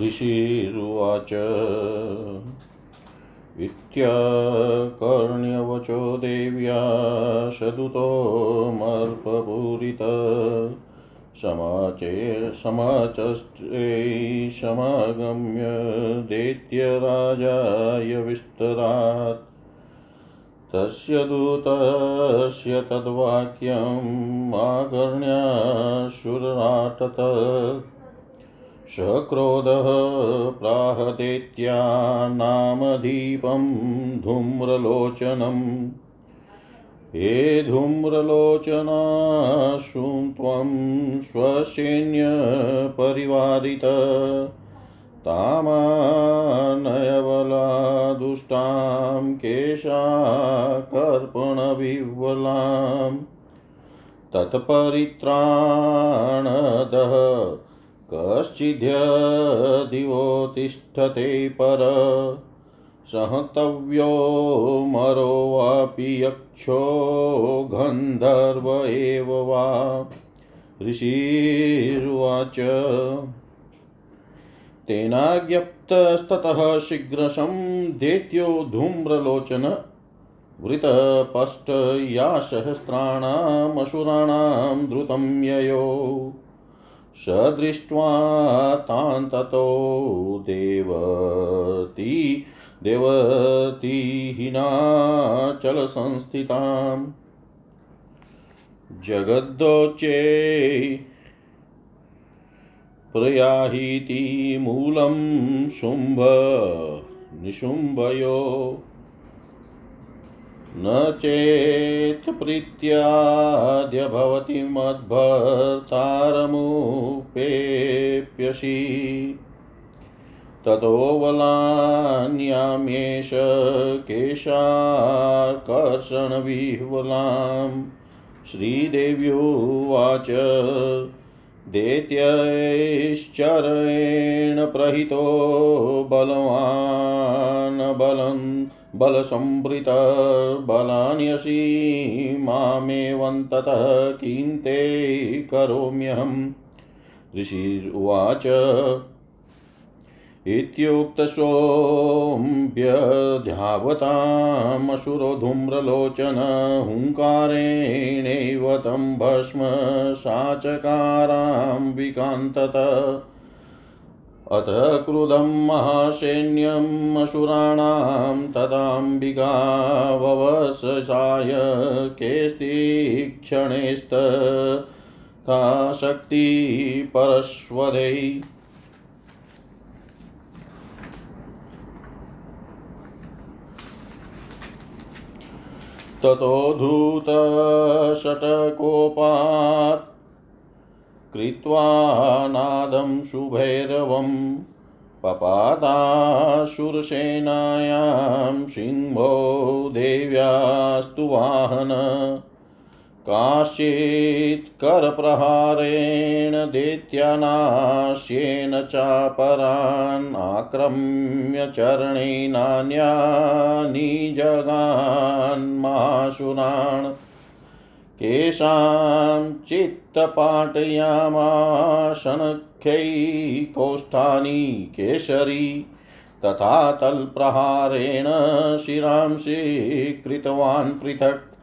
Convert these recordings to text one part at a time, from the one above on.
ऋषिरुवाच इत्यकर्ण्यवचो देव्या सदुतोमर्पपूरित। समाचे समाचष्टे समागम्य दैत्यराजाय विस्तरात्। तस्य दूतस्य तद्वाक्यम् आकर्ण्याशुराटत सक्रोधः प्राहदेत्या नामदीपं धूम्रलोचनम्। हे धूम्रलोचनाशु त्वं स्वसैन्यपरिवारित तामानयबलादुष्टां केशाकर्पणविह्वलां तत्परित्राणदः कश्चिद्यदिवो तिष्ठते पर। सहतव्यो मरो वापि यक्षो गन्धर्व एव वा। ऋषिर्वाच। तेनाज्ञप्तस्ततः शीघ्रशं दैत्यो धूम्रलोचन। वृतपष्टया सहस्राणामसुराणां द्रुतं ययो। स दृष्ट्वा तान् ततो देवती देवतीहीनाचलसंस्थिताम्। जगद्दोचे प्रयाहीति मूलं शुम्भ निशुम्भयो। न चेत् प्रीत्याद्य भवति मद्भर्तारमुपेप्यसि। ततो केशाकर्षणविह्वलां श्रीदेव्युवाच दैत्यैश्चरेण प्रहितो बलवान् बलं बलसंवृत बलान्यसि मामेवन्ततः किं ते करोम्यहम्। ऋषिर्वाच इत्युक्तसोऽभ्यधावतामसुरो धूम्रलोचन हुङ्कारेणैव तं भस्म साचकारां विकान्तत अथ क्रुधं महासैन्यम् असुराणां तदाम्बिका ववससाय केस्तीक्षणेस्तथा शक्तिपरश्वरै ततो धूतशटकोपात् कृत्वा नादं शुभैरवं पपादाशुरसेनायां सिंहो देव्यास्तु वाहन। काश्चित् करप्रहारेण दैत्यानाश्येन चापरान् आक्रम्य चरणेनान्यानि जगान्माशुरान्। केषां चित्तपाटयामाशनख्यैकोष्ठानि केशरी तथा तल्प्रहारेण शिरांसि कृतवान् पृथक्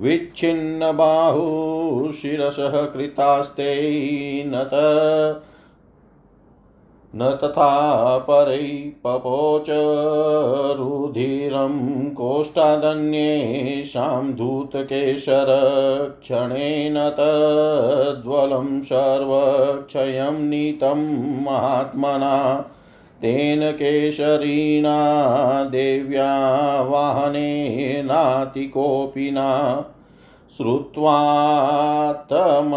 विच्छिन्नबाहुः शिरसः कृतास्ते न त न तथा परै पपोच रुधिरं कोष्ठादन्येषां धूतकेशरक्षणेन तद्वलं सर्वक्षयं नीतं महात्मना तेन केशरिणा देव्या वाहनेनातिकोऽपि न श्रुत्वा तम,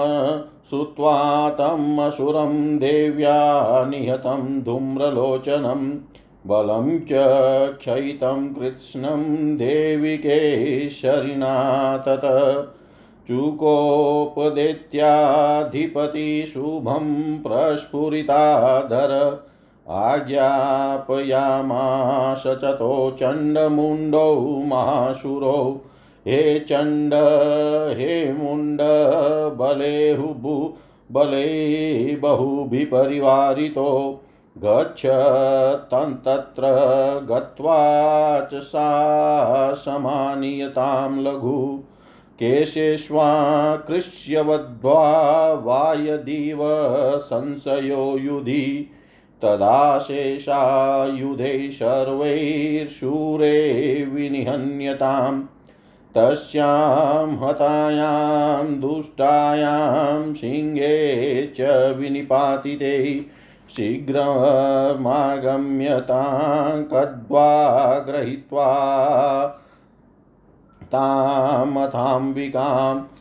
श्रुत्वा तम् असुरं देव्या निहतं धूम्रलोचनं। बलं च क्षयितं कृत्स्नं देवि केशरिणा तत। चुकोपदेत्याधिपति शुभं प्रस्फुरिताधर आज्ञापयामाश चतो चण्डमुण्डौ महाशुरौ हे चण्ड, हे मुण्ड बले हुबु बले बहुभिः परिवारितो गच्छ तत्र गत्वा च सा समानीयतां लघु। केशेष्वाकृष्यवद्वा वायदिव संशयो युधि। तदा शेषायुधे सर्वैर्शूरे विनिहन्यताम्। तस्यां हतायां दुष्टायां सिंहे च विनिपातिते। शीघ्रमागम्यतां कद्वा गृहीत्वा तामथाम्बिकाम्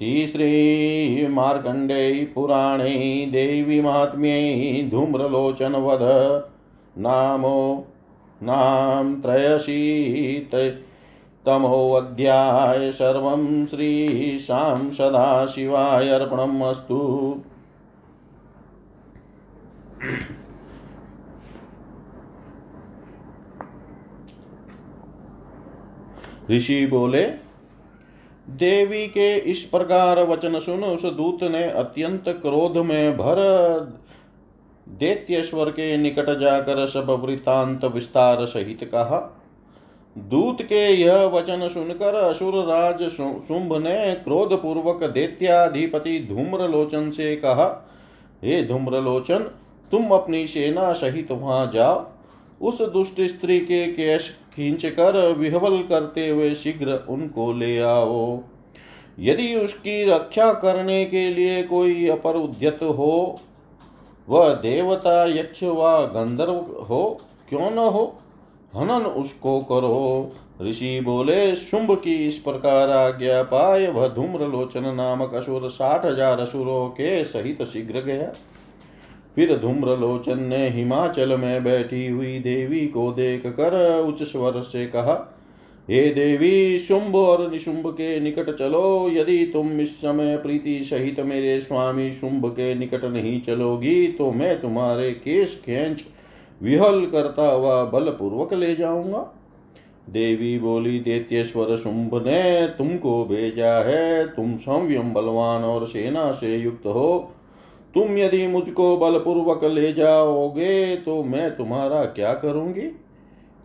इति श्रीमार्कण्डे पुराणे देवीमात्म्ये धूम्रलोचनवध नामो, नाम त्रयशीत तमोऽध्याय सर्वं श्रीशां सदाशिवाय अर्पणम् अस्तु। ऋषि बोले देवी के इस प्रकार वचन सुन उस दूत ने अत्यंत क्रोध में भर दैत्येश्वर के निकट जाकर सब वृतांत विस्तार सहित कहा। दूत के यह वचन सुनकर असुर राज शुंभ ने क्रोध पूर्वक दैत्याधिपति धूम्रलोचन से कहा, हे धूम्रलोचन, तुम अपनी सेना सहित वहाँ जाओ। उस दुष्ट स्त्री के केश खींच कर विहवल करते हुए शीघ्र उनको ले आओ। यदि उसकी रक्षा करने के लिए कोई अपर उद्यत हो, वह देवता यक्ष व गंधर्व हो, क्यों न हो? हनन उसको करो। ऋषि बोले, शुंभ की इस प्रकार आज्ञा पाए, वह धूम्र लोचन नामक असुर साठ हज़ार असुरों के सहित शीघ्र गया। फिर धूम्रलोचन ने हिमाचल में बैठी हुई देवी को देख कर उच्च स्वर से कहा, हे देवी, शुंभ और निशुंभ के निकट चलो। यदि तुम इस समय प्रीति सहित मेरे स्वामी शुंभ के निकट नहीं चलोगी तो मैं तुम्हारे केस खेच विहल करता हुआ बलपूर्वक ले जाऊँगा। देवी बोली देत्येश्वर शुंभ ने तुमको भेजा है। तुम संयम बलवान और सेना से युक्त हो। तुम यदि मुझको बलपूर्वक ले जाओगे तो मैं तुम्हारा क्या करूँगी?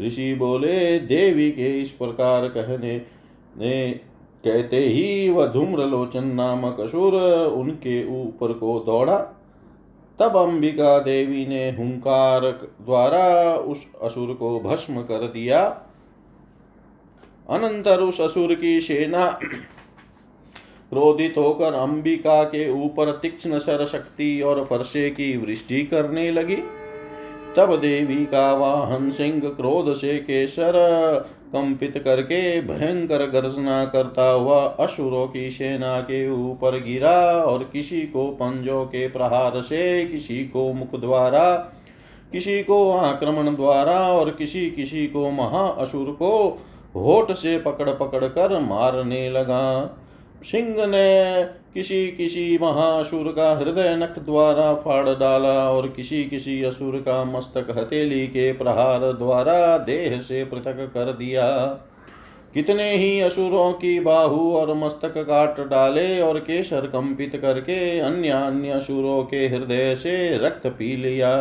ऋषि बोले, देवी के इस प्रकार कहने ने कहते ही वह धूम्रलोचन नामक असुर उनके ऊपर को दौड़ा। तब अंबिका देवी ने हुंकार द्वारा उस असुर को भस्म कर दिया। अनंतर उस असुर की सेना क्रोधित होकर अंबिका के ऊपर तीक्ष्ण सर शक्ति और फरसे की वृष्टि करने लगी। तब देवी का वाहन सिंह क्रोध से केसर कंपित करके भयंकर गर्जना करता हुआ असुरों की सेना के ऊपर गिरा और किसी को पंजों के प्रहार से, किसी को मुख द्वारा, किसी को आक्रमण द्वारा और किसी किसी को महा असुर को होठ से पकड़ पकड़ कर मारने लगा। सिंह ने किसी किसी महासुर का हृदय नख द्वारा फाड़ डाला और किसी किसी असुर का मस्तक हथेली के प्रहार द्वारा देह से पृथक कर दिया। कितने ही असुरों की बाहु और मस्तक काट डाले और केसर कंपित करके अन्य अन्य असुरों के हृदय से रक्त पी लिया।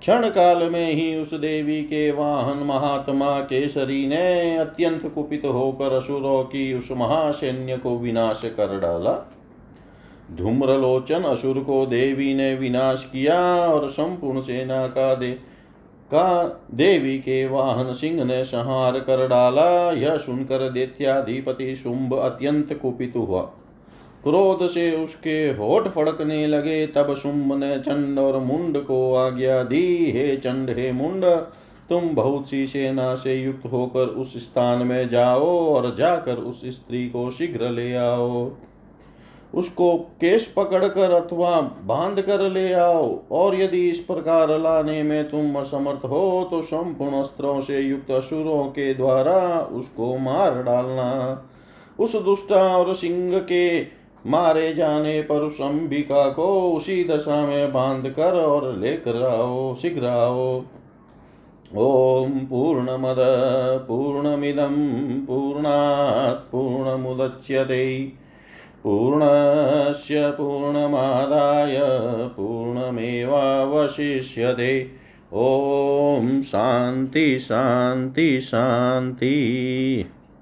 क्षण काल में ही उस देवी के वाहन महात्मा केसरी ने अत्यंत कुपित होकर असुरों की उस महासैन्य को विनाश कर डाला। धूम्रलोचन असुर को देवी ने विनाश किया और संपूर्ण सेना का दे, का देवी के वाहन सिंह ने संहार कर डाला। यह सुनकर दैत्याधिपति शुंभ अत्यंत कुपित हुआ। क्रोध से उसके होठ फड़कने लगे। तब शुंभ ने चंड और मुंड को आज्ञा दी, हे चंड, हे मुंड, तुम बहुत सी सेना से युक्त होकर उस स्थान में जाओ और जाकर उस स्त्री को शीघ्र ले आओ। उसको केश पकड़कर अथवा बाँध कर ले आओ और यदि इस प्रकार लाने में तुम असमर्थ हो तो संपूर्ण अस्त्रों से युक्त असुरों के द्वारा उसको मार डालना। उस दुष्टा और सिंह के मारे जाने पर उस अंबिका को उसी दशा में बाँध कर और लेकर आओ, शीघ्र आओ। ॐ पूर्णमद, पूर्णमिदं, पूर्णात् पूर्णमुदच्यते। पूर्णस्य पूर्णमादाय, पूर्णमेवावशिष्यते। वशिष्यते ॐ शान्ति शान्ति शान्ति।